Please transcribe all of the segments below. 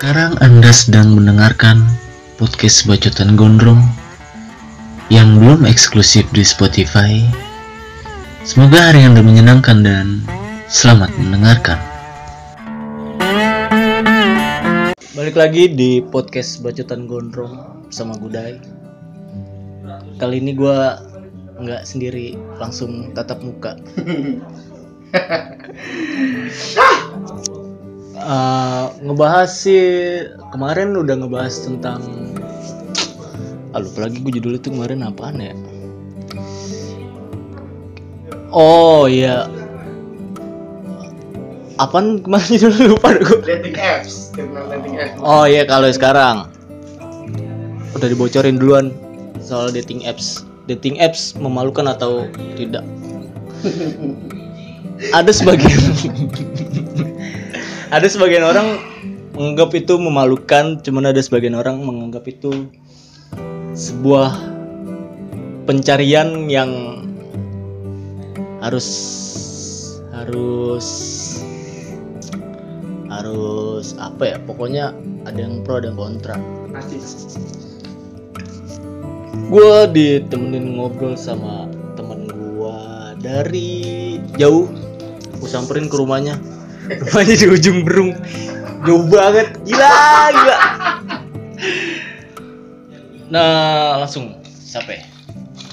Sekarang Anda sedang mendengarkan podcast Bacotan Gondrong yang belum eksklusif di Spotify. Semoga hari Anda menyenangkan dan selamat mendengarkan. Balik lagi di podcast Bacotan Gondrong sama Gudai. Kali ini gua nggak sendiri, langsung tatap muka. Eh, ngebahas sih kemarin udah ngebahas tentang ah lupa lagi gue judulnya tuh kemarin apaan ya? Oh iya. Apaan kemarin judulnya? Lupa gue dating apps tentang dating apps. Oh iya kalau sekarang. Udah dibocorin duluan soal dating apps. Dating apps memalukan atau tidak? Ada sebagian ada sebagian orang menganggap itu memalukan cuman ada sebagian orang menganggap itu sebuah pencarian yang harus harus harus apa ya? Pokoknya ada yang pro ada yang kontra. Gue ditemenin ngobrol sama temen gue dari jauh. Gue samperin ke rumahnya rumahnya di ujung berung. Jauh banget. Gila gila. Nah langsung siapa ya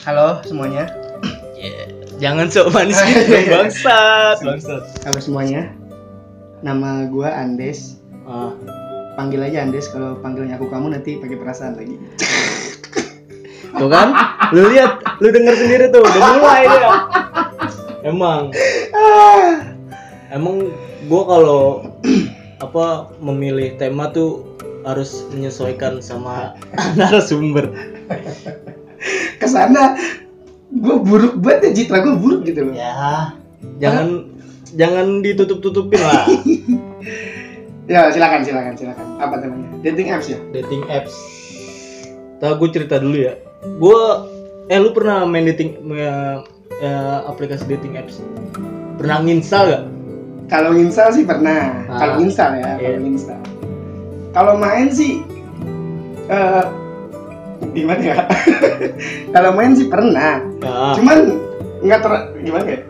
halo semuanya. Ya, jangan sok manis gitu dong bangsat. Bangsat. Halo semuanya. Nama gua Andes. Ah, panggil aja Andes. Kalau panggilnya aku kamu nanti pakai perasaan lagi. Tuh kan? Lu lihat lu denger sendiri tuh. Udah mulai dia. Emang. Emang gua kalau apa memilih tema tuh harus menyesuaikan sama narasumber. Ke sana gua buruk banget ya citra gua buruk gitu loh. Ya jangan jangan ditutup tutupin lah. Ya silakan silakan silakan. Apa namanya dating apps ya? Dating apps. Tau gue cerita dulu ya. Gue eh lu pernah main dating ya, ya, aplikasi dating apps? Pernah nginstal gak kalau install sih pernah. Ah. kalau install ya Iya. kalau install kalau main sih eh gimana ya? Kalau main sih pernah. Nah, cuman nggak ter gimana ya?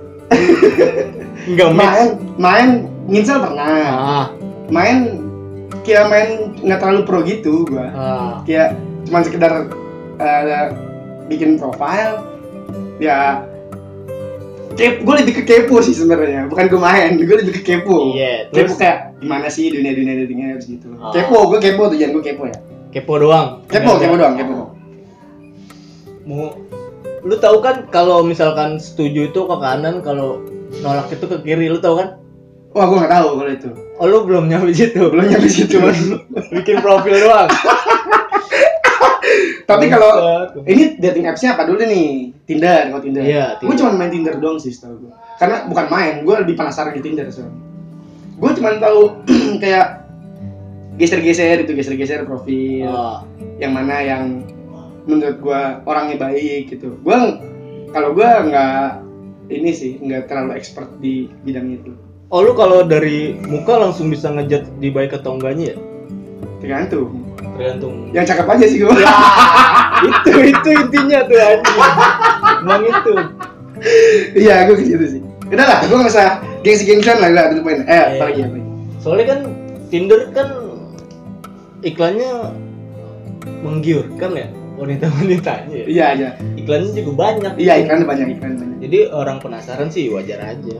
Nggak main main nginstal pernah. Ah, main kayak main nggak terlalu pro gitu gua. Ah. kayak cuman sekedar eh, bikin profile ya kep gue lebih ke kepo sih sebenarnya. Bukan gue main gue lebih ke kepo. Iya kepo terus? kayak gimana sih dunia dunia dating apps gitu. Ah. kepo gue kepo tujuan gue kepo ya. Kepo doang? Kepo kepo doang kepo. Mau lu tahu kan kalau misalkan setuju itu ke kanan kalau nolak itu ke kiri lu tahu kan? Wah gue nggak tahu kalau itu. Oh lu belum nyampe situ? Belum nyampe situ. Bikin profil doang? Tapi kalau ini dating appsnya apa dulu nih Tinder kalau Tinder. Iya, gue Tinder. cuma main Tinder doang sih setahu gue karena bukan main gue lebih penasaran di Tinder soalnya. Gue cuma tahu kayak geser-geser itu geser-geser profil. Ah, yang mana yang menurut gue orangnya baik gitu. Gue kalau gue nggak ini sih nggak terlalu expert di bidang itu. Oh lu kalau dari muka langsung bisa ngejat di baik atau enggaknya ya? tergantung. Tergantung. yang cakep aja sih gue Ya, itu itu intinya tuh anjing. Emang itu. iya gue ke situ sih udah lah gue nggak usah gengsi-gengsian lah udah tutup poin eh Iya. apa lagi apa Soalnya kan Tinder kan iklannya menggiurkan ya wanita-wanitanya. ya. iya aja Iklannya juga banyak. iya iklan banyak iklan banyak Jadi orang penasaran sih wajar aja.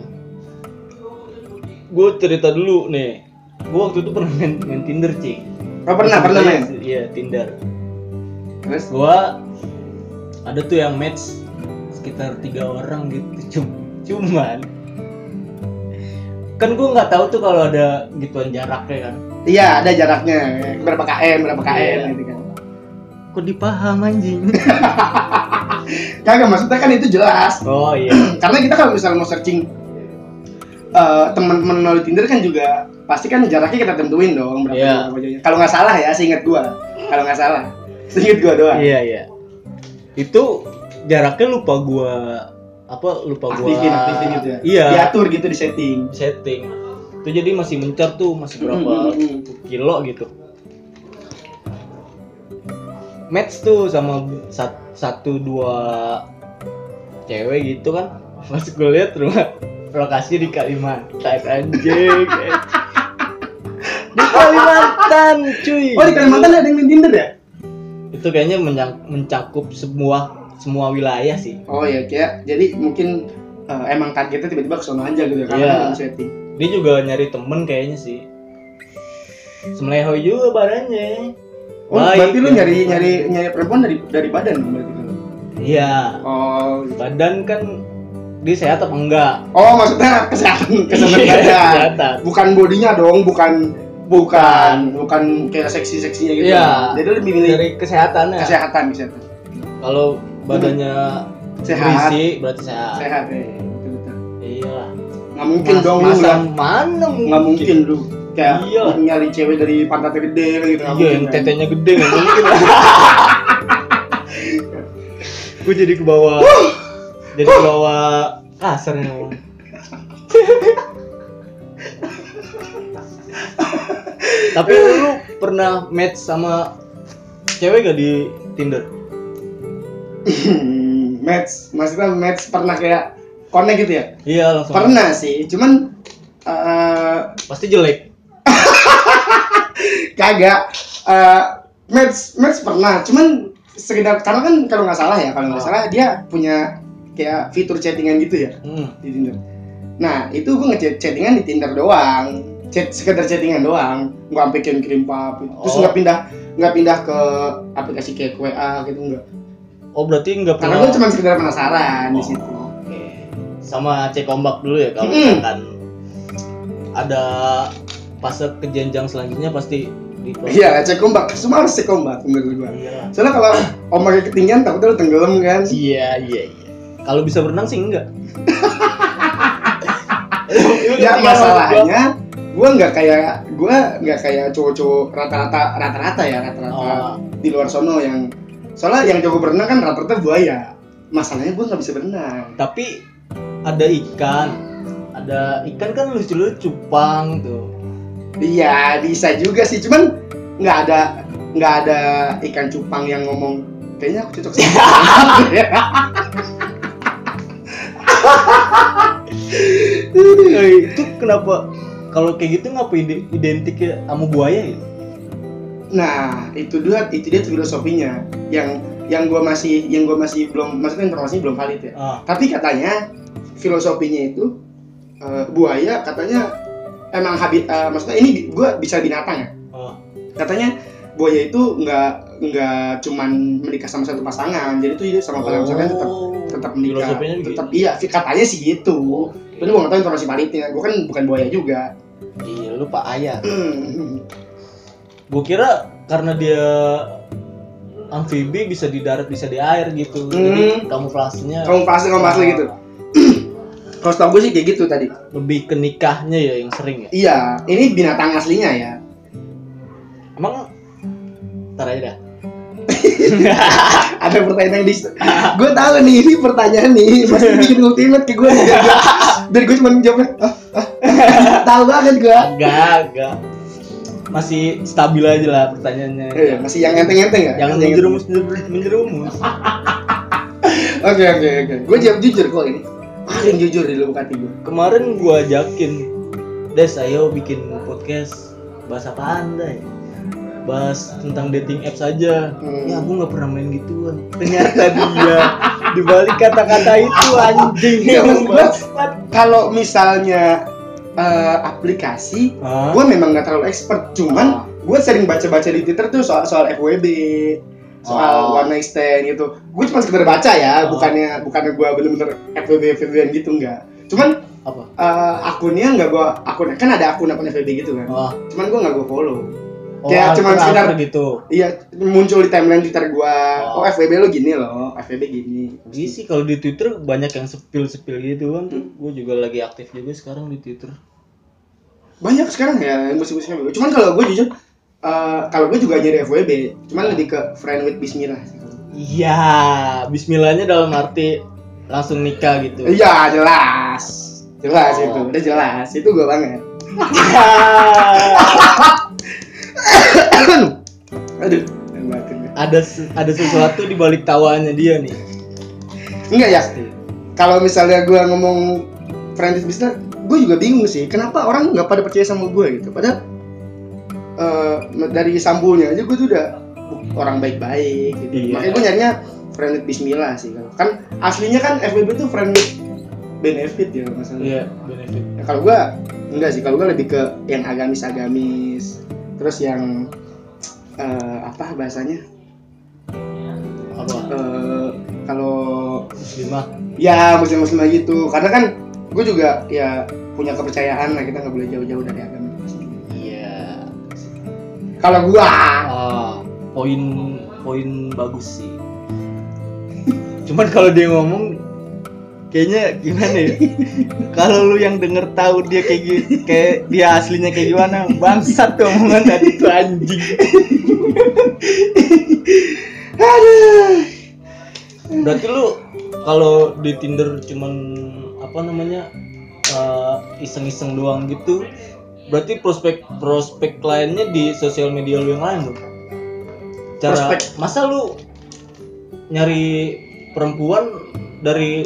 Gue cerita dulu nih. Gue waktu itu pernah main, main Tinder cing. oh pernah pernah main Iya Tinder. terus gua ada tuh yang match sekitar tiga orang gitu. Cum- cuman kan gua nggak tahu tuh kalau ada gituan jaraknya kan. Iya ada jaraknya. Berapa km berapa km Iya. gitu kan. Kok dipaham anjing? Kagak maksudnya kan itu jelas. Oh iya. Karena kita kalau misalnya mau searching eh, teman-teman melalui Tinder kan juga pasti kan jaraknya kita tentuin dong berapa jauhnya. Kalau nggak salah ya, seingat gua. Kalau nggak salah, seingat gua doang. iya iya. Itu jaraknya lupa gua apa lupa gua Aktifin, aktifin gitu ya. iya. Diatur gitu di setting. setting. Itu jadi masih mencar tuh masih berapa kilo gitu. Match tuh sama sat- satu dua cewek gitu kan. Pas gue lihat rumah lokasi di Kalimantan. Anjing di Kalimantan cuy. Oh di Kalimantan ada yang main Tinder ya? itu kayaknya mencakup semua semua wilayah sih Oh iya kayak jadi mungkin eh, emang targetnya tiba-tiba ke sono aja gitu ya karena Iya. kan belum setting. dia juga nyari temen kayaknya sih semelehoy juga badannya Oh Baik, berarti lu ya. nyari nyari nyari perempuan dari dari badan berarti iya Oh gitu. badan kan dia sehat apa enggak Oh maksudnya kesehatan kesehatan Iya, badan. kesehatan. Bukan bodinya dong, bukan bukan bukan kayak seksi-seksinya gitu. Iya. Jadi lu lebih milih dari kesehatannya kesehatan kesehatan. kalau badannya Sehat. berisi berarti sehat Sehat ya. Betul betul. iya Nggak mungkin Mas- dong lu masa lah. mana mungkin Nggak mungkin lu kayak Iya. nyari cewek dari pantatnya gede gitu. iya yang kan. tetenya gede nggak mungkin gue jadi ke bawah jadi ke bawah kasar nih ngomong. tapi lu pernah match sama cewek gak di Tinder? Hmm, match, maksudnya match pernah kayak connect gitu ya? Iya langsung. Pernah sih, cuman eh Pasti jelek. kagak eh match match pernah, cuman sekedar karena kan kalau nggak salah ya, kalau nggak Oh. salah dia punya kayak fitur chattingan gitu ya Hmm. di Tinder. Nah itu gue ngechat chattingan di Tinder doang, chat sekedar chattingan doang, nggak sampai kirim kirim pap, terus Oh. nggak pindah nggak pindah ke aplikasi kayak WA gitu nggak. Oh berarti nggak Karena pernah. gue cuma sekedar penasaran di Oh, situ. Oke. Sama cek ombak dulu ya kalau Mm-mm. misalkan ada fase ke jenjang selanjutnya pasti di Iya, cek ombak. Semua harus cek ombak menurut gua. Iya. Soalnya kalau ombaknya ketinggian takutnya lu tenggelam kan. Iya iya iya. Kalau bisa berenang sih enggak. Ya masalahnya gua nggak kayak gua nggak kayak cowok-cowok rata-rata rata-rata ya rata-rata Oh, di luar sono yang soalnya yang jago berenang kan rata-rata buaya. Masalahnya gua nggak bisa berenang. tapi ada ikan. Ada ikan kan lucu-lucu pang tuh. Iya bisa juga sih, cuman nggak ada nggak ada ikan cupang yang ngomong kayaknya aku cocok sama kamu." Eh, itu kenapa kalau kayak gitu ngapa ide- identiknya sama buaya ya? Nah, itu dia itu dia filosofinya yang yang gua masih yang gua masih belum maksudnya informasinya belum valid ya. Ah, Tapi katanya filosofinya itu eh, buaya katanya emang habit eh, maksudnya ini gua bisa binatang ya. ah. Katanya buaya itu nggak nggak cuman menikah sama satu pasangan, jadi itu dia sama pasangan pasangan tetap tetap menikah. Oh, begitu. Tetap iya, katanya sih gitu. Tapi gua nggak tahu informasi validnya. Gua kan bukan buaya juga. Iya, lu Pak Ayah. Gue kira karena dia amfibi bisa di darat bisa di air gitu. Jadi Hmm. kamuflasenya Kamu pasti kamu pasti gitu. Kalau setahu gue sih kayak gitu tadi. lebih ke nikahnya ya yang sering ya. Iya, ini binatang aslinya ya. Emang ntar aja dah. Ada pertanyaan di gue tahu nih ini pertanyaan nih pasti bikin ultimate ke gue biar gue biar gue cuma jawabnya ah, ah, ah. tahu banget gue Agak, agak. Masih stabil aja lah pertanyaannya. Iya, masih yang enteng-enteng ya Jangan yang menjerumus menjerumus. oke oke oke gue jawab jujur kok ini paling jujur di lubuk hati gue Kemarin gua ajakin, Des, ayo bikin podcast bahas apa anda ya? Bahas tentang dating apps aja. Hmm. Ya, aku nggak pernah main gituan. Ternyata dia di balik kata-kata itu anjing. Bangsat. kalau misalnya eh, aplikasi Hah? gue memang nggak terlalu expert cuman gue sering baca-baca di Twitter tuh soal soal FWB soal Oh. one night stand gitu gue cuma sekedar baca ya Oh. bukannya bukannya gue bener-bener FWB FWB gitu enggak cuman apa? eh, akunnya nggak gue akun kan ada akun akun FWB gitu kan Oh, cuman gue nggak gue follow oh Kayak cuman alter- sekedar- gitu. iya muncul di timeline Twitter gue Oh. oh, FWB lo gini loh FWB gini Iya sih kalau di Twitter banyak yang sepil-sepil gitu kan tuh. Gue juga lagi aktif juga sekarang di Twitter. banyak sekarang ya yang musik-musik FWB cuman kalau gue jujur eh, kalau gue juga nyari FWB cuman lebih ke friend with Bismillah. Iya, Bismillahnya dalam arti langsung nikah gitu. Iya jelas, jelas Oh. itu, udah jelas itu gue banget. Aduh, ada ada sesuatu di balik tawanya dia nih. enggak ya. Kalau misalnya gue ngomong friendly business gue juga bingung sih kenapa orang nggak pada percaya sama gue gitu? Padahal eh, dari sampulnya aja gue tuh udah orang baik-baik gitu. Iya. makanya gue nyarinya friendly Bismillah sih kalau. Kan aslinya kan FBB tuh friendly benefit ya masalah Iya, benefit. Ya, kalau gue enggak sih. Kalau gue lebih ke yang agamis-agamis terus yang eh, apa bahasanya Apa? Eh, kalau Muslimah. ya muslim muslimah gitu karena kan gue juga ya punya kepercayaan lah kita nggak boleh jauh-jauh dari agama. Iya. kalau gua Ah, poin poin bagus sih. Cuman kalau dia ngomong kayaknya gimana ya? kalau lu yang denger tahu dia kayak gitu, kayak dia aslinya kayak gimana, bangsat tuh omongan tadi tuh anjing. aduh Berarti lu kalau di Tinder cuman apa namanya eh, iseng-iseng doang gitu, berarti prospek prospek kliennya di sosial media lu yang lain dong. Cara Prospek. masa lu nyari perempuan dari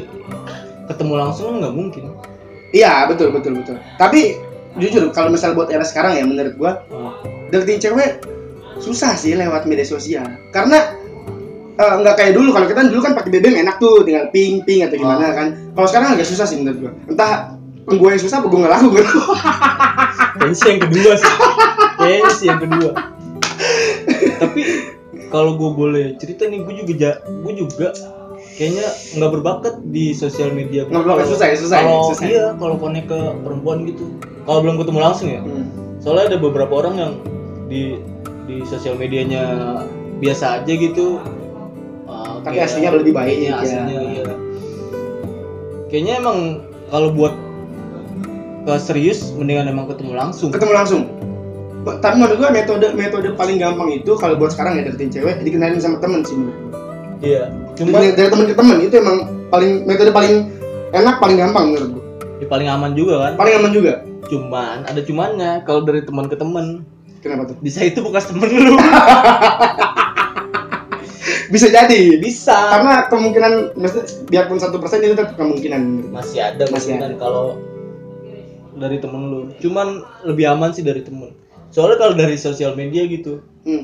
ketemu langsung nggak mungkin. iya betul betul betul. Tapi jujur kalau misal buat era sekarang ya menurut gua Oh, deketin cewek susah sih lewat media sosial. Karena eh, nggak kayak dulu. Kalau kita dulu kan pakai BBM enak tuh tinggal ping ping atau gimana kan. Kalau sekarang agak susah sih menurut gua. Entah gue yang susah apa gue nggak laku gitu Kayaknya sih yang kedua sih. Kayaknya sih yang kedua. Tapi kalau gue boleh cerita nih, gue juga gue juga kayaknya nggak berbakat di sosial media. Nggak berbakat, susah ya, susah ya, Kalau susah ya. iya, kalau konek ke perempuan gitu. Kalau belum ketemu langsung ya. Hmm. Soalnya ada beberapa orang yang di di sosial medianya biasa aja gitu. Ah, Tapi kayak- aslinya lebih baik, ya. aslinya iya. Kayaknya emang kalau buat ke serius mendingan emang ketemu langsung. ketemu langsung tapi menurut gue metode metode paling gampang itu kalau buat sekarang ya deketin cewek dikenalin sama temen sih gua. Iya. Cuma dari, dari temen ke temen itu emang paling metode paling enak paling gampang menurut gue ya, paling aman juga kan. paling aman juga Cuman ada cumannya kalau dari teman ke teman. kenapa tuh Bisa itu bekas temen lu. bisa jadi Bisa. karena kemungkinan biarpun satu persen itu tetap kemungkinan gua. Masih ada Masih kemungkinan kalau dari temen lu. Cuman lebih aman sih dari temen. Soalnya kalau dari sosial media gitu, hmm.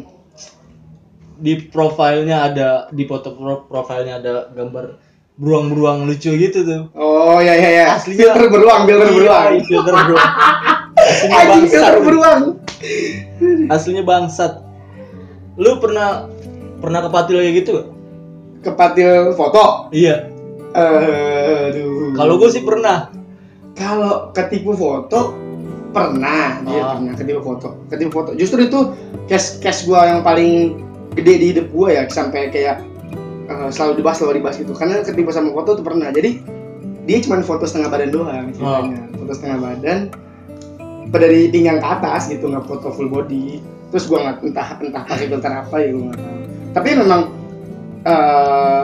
Di profilnya ada di foto pro- profilnya ada gambar beruang-beruang lucu gitu tuh. oh ya ya ya Aslinya- filter beruang filter beruang Iya, filter beruang. Aslinya bangsat. filter beruang Aslinya bangsat. Lu pernah pernah kepatil kayak gitu gak? kepatil foto Iya. Aduh Kalau gue sih pernah. kalau ketipu foto pernah dia Ah. pernah ketipu foto ketipu foto justru itu case case gua yang paling gede di hidup gua ya sampai kayak eh, selalu dibahas selalu dibahas gitu. Karena ketipu sama foto tuh pernah. Jadi dia cuma foto setengah badan doang ceritanya foto setengah badan. Apa dari pinggang ke atas gitu nggak foto full body. Terus gua nggak entah entah pakai filter apa ya gua nggak tahu. Tapi memang eh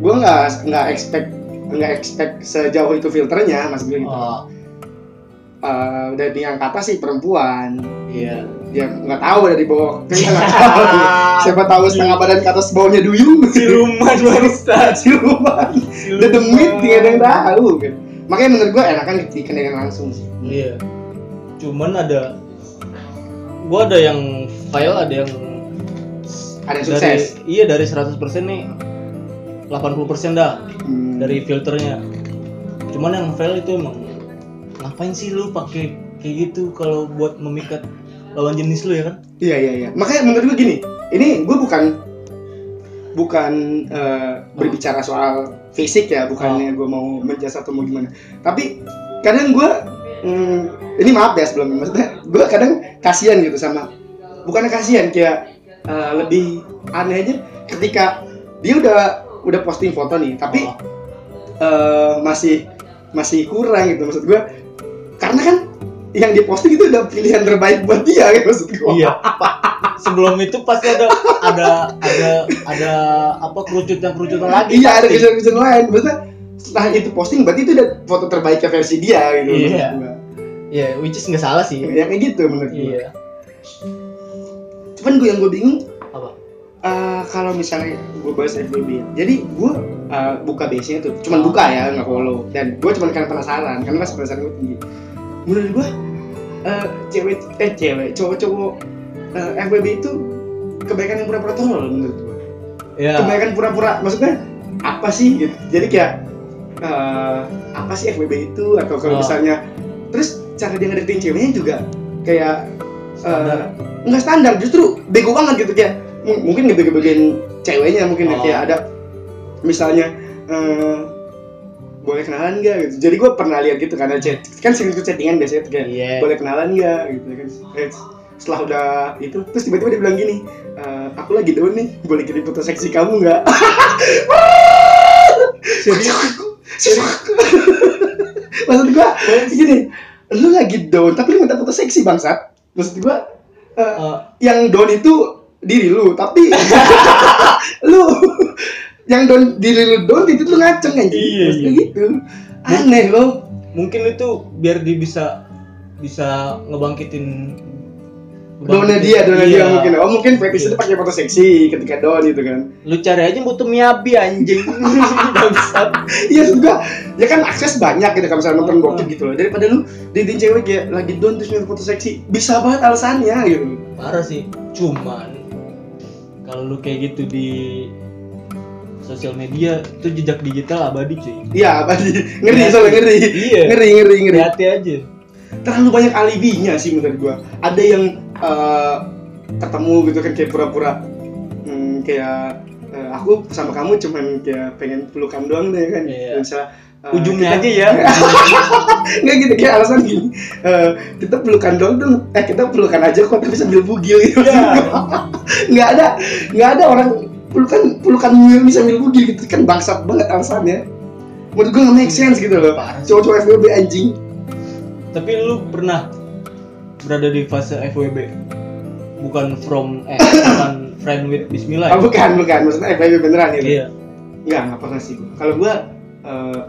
gua nggak nggak expect nggak expect sejauh itu filternya mas gue gitu. Oh, Eh, dari pinggang ke atas sih perempuan. Iya. Dia nggak tahu dari bawah nggak tahu siapa tahu setengah badan ke atas bawahnya duyung Siluman bangsat. siluman the demit nggak ada yang tahu kan makanya menurut gua enakan dikenalin langsung sih Iya. Cuman ada gua ada yang file ada yang ada yang dari sukses iya dari 100% nih 80% dah Hmm. dari filternya. Cuman yang file itu emang ngapain sih lu pakai kayak gitu kalau buat memikat lawan jenis lu ya kan? iya iya iya. Makanya menurut gua gini ini gua bukan bukan eh, berbicara soal fisik ya bukannya gua mau menjasa atau mau gimana. Tapi kadang gua hmm, ini maaf ya sebelumnya maksudnya gua kadang kasihan gitu sama bukannya kasihan kayak eh, lebih aneh aja. Ketika dia udah udah posting foto nih tapi Oh, eh, masih masih kurang gitu maksud gua. Karena kan yang diposting itu udah pilihan terbaik buat dia gitu maksud gua iya. Sebelum itu pasti ada ada ada ada apa kerucutan-kerucutan lagi. iya ada pasti. kesan-kesan lain maksudnya setelah itu posting berarti itu udah foto terbaiknya versi dia gitu Iya. Iya, which is nggak salah sih. ya kayak gitu menurut gua Iya. cuman gue yang gue bingung Apa? eh, kalau misalnya gue bahas FBB jadi gue eh, buka base nya tuh cuman buka ya nggak follow dan gue cuman karena penasaran karena rasa penasaran gue tinggi menurut gue eh, cewek eh cewek cowok-cowok eh, FBB itu kebaikan yang pura-pura tolol menurut gue ya kebaikan pura-pura maksudnya apa sih gitu jadi kayak eh, apa sih FBB itu atau kalau Oh. misalnya terus cara dia ngedeketin ceweknya juga kayak Standar. eh, nggak standar justru bego banget gitu kayak mungkin ngebego-begoin ceweknya mungkin Oh. kayak ada misalnya eh, boleh kenalan nggak gitu? Jadi gue pernah lihat gitu karena chat kan sering tuh chattingan biasanya tuh kayak Iya. boleh kenalan nggak gitu kan? Eh, setelah udah itu terus tiba-tiba dia bilang gini "Eh, aku lagi down nih boleh kirim foto seksi kamu nggak? Serius? maksud gua gini lu lagi down tapi lu minta foto seksi bangsat. Maksud gua eh, Eh, yang down itu diri lu tapi lu yang down diri lu down itu lu ngaceng aja Iya, iya. gitu. Aneh lo mungkin itu biar dia bisa bisa ngebangkitin downnya dia downnya dia Iya. mungkin. Oh mungkin fetish itu pakai foto seksi ketika down gitu kan. Lu cari aja butuh miyabi anjing. Bangsat iya juga. Ya kan akses banyak gitu kalau misalnya nonton bokep gitu loh. Daripada lu dating cewek kayak lagi down terus nyuruh foto seksi bisa banget alasannya gitu. Parah sih. Cuman kalau lu kayak gitu di sosial media itu jejak digital abadi cuy. Iya apa sih ngeri Iya. soalnya ngeri. Iya. Ngeri ngeri ngeri. Hati aja. Terlalu banyak alibinya sih menurut gua. Ada yang eh, ketemu gitu kan kayak pura-pura hmm, kayak eh, aku sama kamu cuman kayak pengen pelukan doang deh kan. Iya. misalnya eh, ujungnya kita- aja ya. Nggak gitu kayak alasan gini. Eh, kita pelukan doang dong. Eh kita pelukan aja kok tapi sambil bugil gitu. Iya. nggak ada nggak ada orang pelukan pelukan mil bisa sambil bugil gitu. Kan bangsat banget alasannya. Menurut gue nggak make sense gitu loh. Cowok-cowok FWB anjing. Tapi lu pernah berada di fase FWB bukan from eh bukan friend with Bismillah oh, ya? bukan bukan. Maksudnya FWB beneran gitu. Iya. Nggak nggak pernah sih gua. kalau gue eh,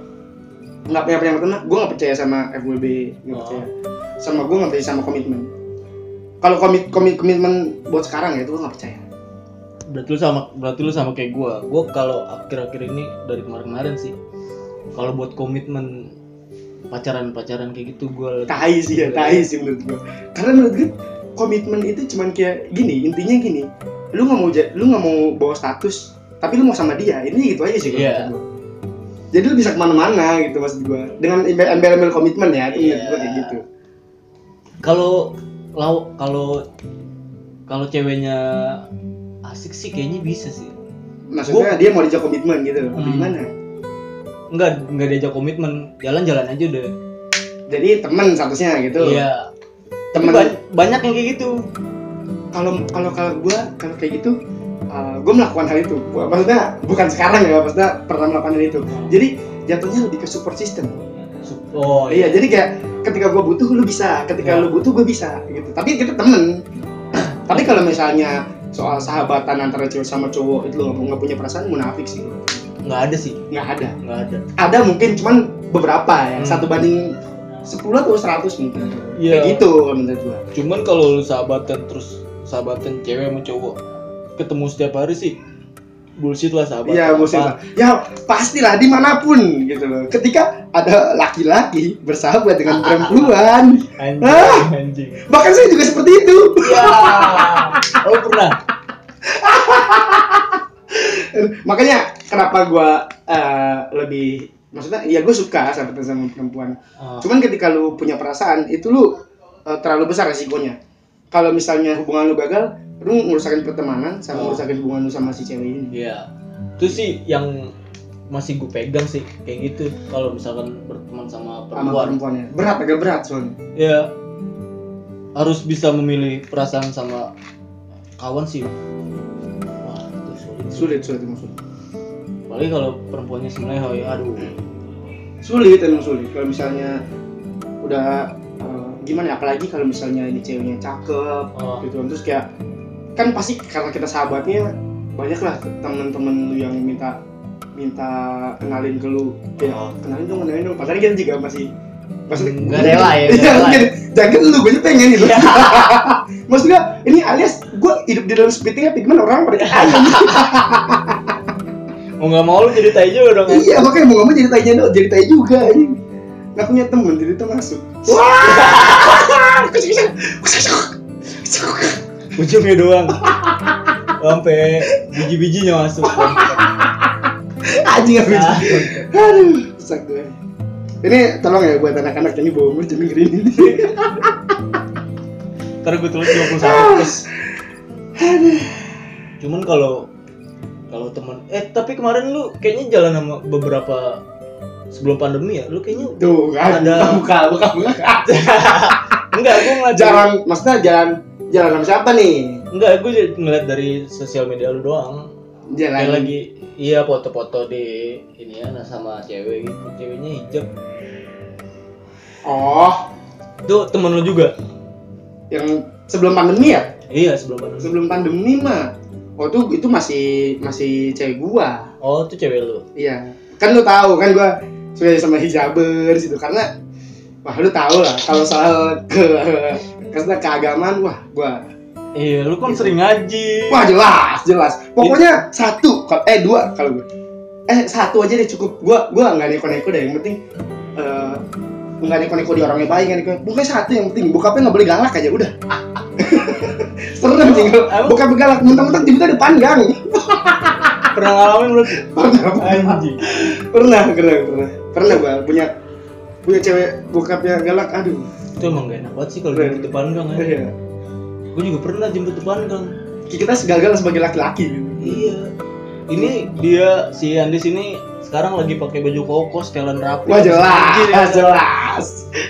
nggak punya yang pernah gue nggak percaya sama FWB nggak Oh. percaya sama gue nggak percaya sama komitmen. Kalau komit komit komitmen buat sekarang ya itu gue nggak percaya berarti lu sama berarti lu sama kayak gua. Gua kalau akhir-akhir ini dari kemarin-kemarin sih kalau buat komitmen pacaran-pacaran kayak gitu gua tai sih ya tai sih menurut gue karena menurut gue komitmen itu cuman kayak gini intinya gini. Lu nggak mau lu nggak mau bawa status tapi lu mau sama dia. Ini gitu aja sih kalau Iya. gua. jadi lu bisa ke mana-mana gitu maksud gue dengan embel-embel komitmen ya itu menurut gue kayak Iya. gitu. Kalau lau kalau kalau ceweknya asik sih kayaknya bisa sih. Maksudnya dia mau dijak komitmen gitu Hmm. gimana? Enggak enggak diajak komitmen. Jalan-jalan aja udah. Jadi temen statusnya gitu. Iya. Temen. ba- banyak yang kayak gitu. Kalau kalau kalau gue kalau kayak gitu gue melakukan hal itu. Gua- maksudnya bukan sekarang ya maksudnya pernah melakukan hal itu. Jadi jatuhnya lebih ke support system. Oh iya jadi kayak ketika gue butuh lu bisa. Ketika Ya. lu butuh gue bisa gitu. Tapi kita temen. Tapi kalau misalnya soal sahabatan antara cewek sama cowok itu lu nggak nggak punya perasaan munafik sih nggak ada sih nggak ada nggak ada ada mungkin cuman beberapa ya Hmm. satu banding 10 atau 100 mungkin Iya. kayak gitu menurut gua cuman kalau lu sahabatan terus sahabatan cewek sama cowok ketemu setiap hari sih bullshit lah sahabat Iya, musim lah. Ya pastilah di mana pun gitu loh. Ketika ada laki-laki bersahabat dengan perempuan, anjing Ah! anjing bahkan saya juga seperti itu. ya oh pernah Makanya kenapa gua eh, lebih maksudnya ya gue suka sahabatan sama perempuan. Ah, Cuman ketika lu punya perasaan itu lu eh, terlalu besar resikonya. Kalau misalnya hubungan lu gagal, lu ngerusakin pertemanan sama Oh. ngerusakin hubungan lu sama si cewek ini. iya itu sih yang masih gue pegang sih kayak gitu kalau misalkan berteman sama Sama perempuan perempuannya. Berat agak berat soalnya. ya harus bisa memilih perasaan sama kawan sih wah itu sulit. Sulit, sulit emang sulit. apalagi kalau perempuannya sebenarnya ya aduh sulit emang sulit kalau misalnya udah eh, gimana ya apalagi kalau misalnya ini ceweknya cakep Oh. gitu terus kayak kan pasti karena kita sahabatnya banyak lah temen-temen lu yang minta minta kenalin ke lu kayak Oh. kenalin dong kenalin dong padahal kita juga masih Maksudnya Nggak rela ya, nggak Iya, rela mungkin. Jangan lu, gue pengen gitu. Maksudnya ini alias gue hidup di dalam speeding gimana orang pada kaya Mau nggak mau lu jadi tai juga dong. Iya makanya mau ngomong jadi tai juga, jadi tai juga anjing. Nggak punya temen jadi itu masuk. Wah, Ujungnya doang. Sampai biji-bijinya masuk. anjing aku. Ah. Aduh, rusak gue. Ini tolong ya buat anak-anak ini bawa umur jadi ngeri Ntar gue tulis 21 terus. Cuman kalau kalau teman eh tapi kemarin lu kayaknya jalan sama beberapa sebelum pandemi ya? Lu kayaknya Tuh, kan. Ada- buka, buka, buka. enggak gue ngeliat Jalan, maksudnya jalan jalan sama siapa nih? enggak gue ngeliat dari sosial media lu doang. Jalan kayak lagi. iya foto-foto di ini ya nah sama cewek gitu. Ceweknya hijab. Oh, itu temen lu juga yang sebelum pandemi ya? iya sebelum pandemi Sebelum pandemi mah. Oh, itu itu masih masih cewek gua. oh itu cewek lu Iya. Kan lu tahu kan gua suka sama hijabers itu karena wah lu tahu lah kalau soal ke karena keagamaan wah gua iya lu kan sering ngaji wah jelas jelas pokoknya satu kal- eh dua kalau gue eh satu aja deh cukup gua gua nggak neko-neko deh yang penting eh nggak neko-neko di orangnya baik nggak neko. Pokoknya satu yang penting bokapnya nggak boleh galak aja udah. Serem sih bokapnya galak mentang-mentang tiba-tiba depan gang. Pernah ngalamin lu pernah anjing. Pernah pernah pernah. Pernah gua punya punya cewek bokapnya galak aduh. Itu emang gak enak banget sih kalau jemput depan gang ya. Iya. gue juga pernah jemput depan gang. Kita gagal sebagai laki-laki. Gitu. iya. Ini dia si Andis ini sekarang lagi pakai baju koko setelan rapi Wah jelas, ya. jelas,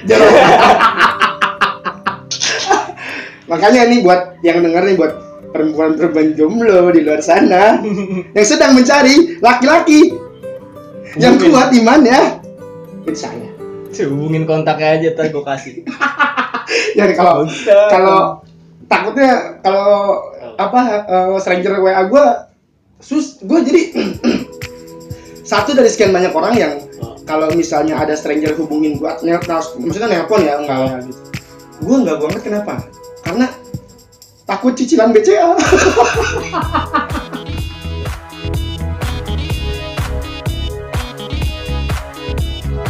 jelas. Makanya nih buat yang denger nih buat perempuan-perempuan jomblo di luar sana yang sedang mencari laki-laki yang kuat imannya itu saya. Hubungin kontaknya aja ntar gue kasih Jadi kalau Bisa. kalau takutnya kalau apa eh, stranger WA gue sus gue jadi satu dari sekian banyak orang yang kalau misalnya ada stranger hubungin gua nel, maksudnya nelpon ya enggak ya gitu. Gua enggak banget kenapa. Karena takut cicilan BCA